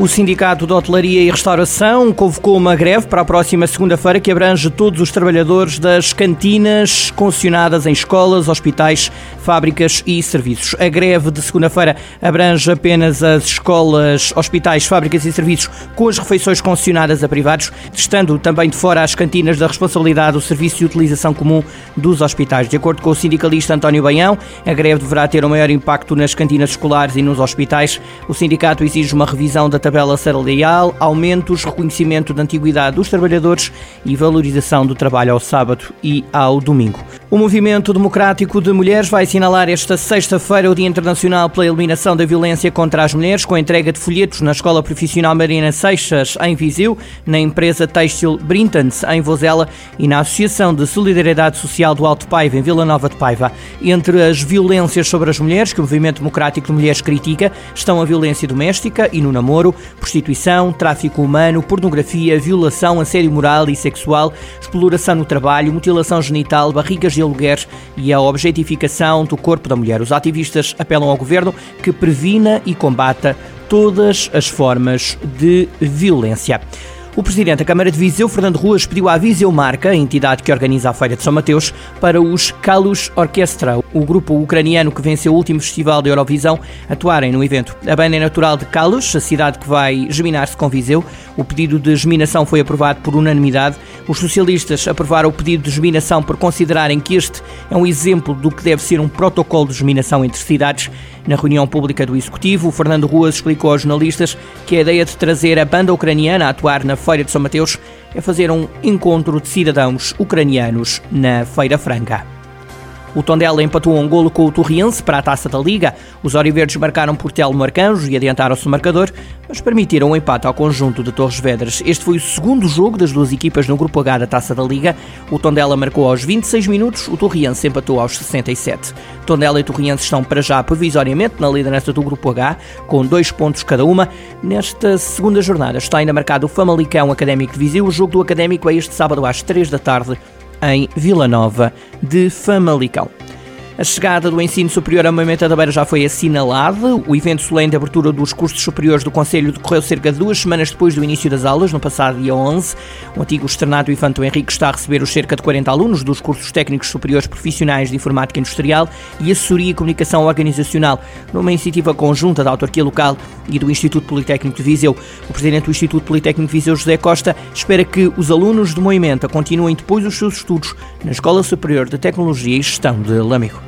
O Sindicato de Hotelaria e Restauração convocou uma greve para a próxima segunda-feira que abrange todos os trabalhadores das cantinas concessionadas em escolas, hospitais, fábricas e serviços. A greve de segunda-feira abrange apenas as escolas, hospitais, fábricas e serviços com as refeições concessionadas a privados, estando também de fora as cantinas da responsabilidade do serviço de utilização comum dos hospitais. De acordo com o sindicalista António Baião, a greve deverá ter um maior impacto nas cantinas escolares e nos hospitais. O sindicato exige uma revisão da tabela salarial, aumentos, reconhecimento da antiguidade dos trabalhadores e valorização do trabalho ao sábado e ao domingo. O Movimento Democrático de Mulheres vai assinalar esta sexta-feira o Dia Internacional pela Eliminação da Violência contra as Mulheres, com a entrega de folhetos na Escola Profissional Marina Seixas, em Viseu, na empresa têxtil Brintons, em Vozela, e na Associação de Solidariedade Social do Alto Paiva, em Vila Nova de Paiva. Entre as violências sobre as mulheres, que o Movimento Democrático de Mulheres critica, estão a violência doméstica e no namoro, prostituição, tráfico humano, pornografia, violação, assédio moral e sexual, exploração no trabalho, mutilação genital, barrigas de aluguer e a objetificação do corpo da mulher. Os ativistas apelam ao governo que previna e combata todas as formas de violência. O presidente da Câmara de Viseu, Fernando Ruas, pediu à Viseu Marca, a entidade que organiza a Feira de São Mateus, para os Kalush Orchestra, o grupo ucraniano que venceu o último festival da Eurovisão, atuarem no evento. A banda é natural de Kalush, a cidade que vai geminar-se com Viseu. O pedido de geminação foi aprovado por unanimidade. Os socialistas aprovaram o pedido de geminação por considerarem que este é um exemplo do que deve ser um protocolo de geminação entre cidades. Na reunião pública do Executivo, Fernando Ruas explicou aos jornalistas que a ideia de trazer a banda ucraniana a atuar na Feira de São Mateus é fazer um encontro de cidadãos ucranianos na Feira Franca. O Tondela empatou um golo com o Torriense para a Taça da Liga. Os Oriverdes marcaram por Telmo Arcanjo e adiantaram-se o marcador, mas permitiram o um empate ao conjunto de Torres Vedras. Este foi o segundo jogo das duas equipas no Grupo H da Taça da Liga. O Tondela marcou aos 26 minutos, o Torriense empatou aos 67. Tondela e Torriense estão para já provisoriamente na liderança do Grupo H, com dois pontos cada uma. Nesta segunda jornada está ainda marcado o Famalicão Académico de Viseu. O jogo do Académico é este sábado às 3 da tarde em Vila Nova de Famalicão. A chegada do ensino superior a Moimenta da Beira já foi assinalada. O evento solene de abertura dos cursos superiores do Conselho decorreu cerca de duas semanas depois do início das aulas, no passado dia 11. O antigo externato Infanto Henrique está a receber os cerca de 40 alunos dos cursos técnicos superiores profissionais de informática industrial e assessoria e comunicação organizacional, numa iniciativa conjunta da autarquia local e do Instituto Politécnico de Viseu. O presidente do Instituto Politécnico de Viseu, José Costa, espera que os alunos de Moimenta continuem depois os seus estudos na Escola Superior de Tecnologia e Gestão de Lamego.